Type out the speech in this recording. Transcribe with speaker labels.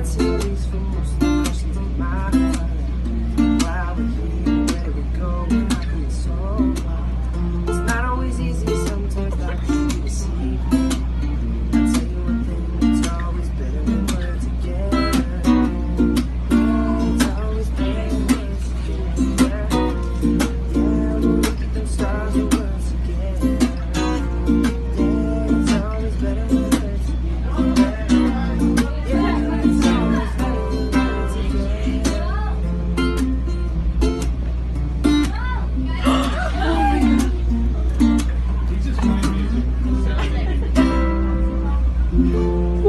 Speaker 1: answers for most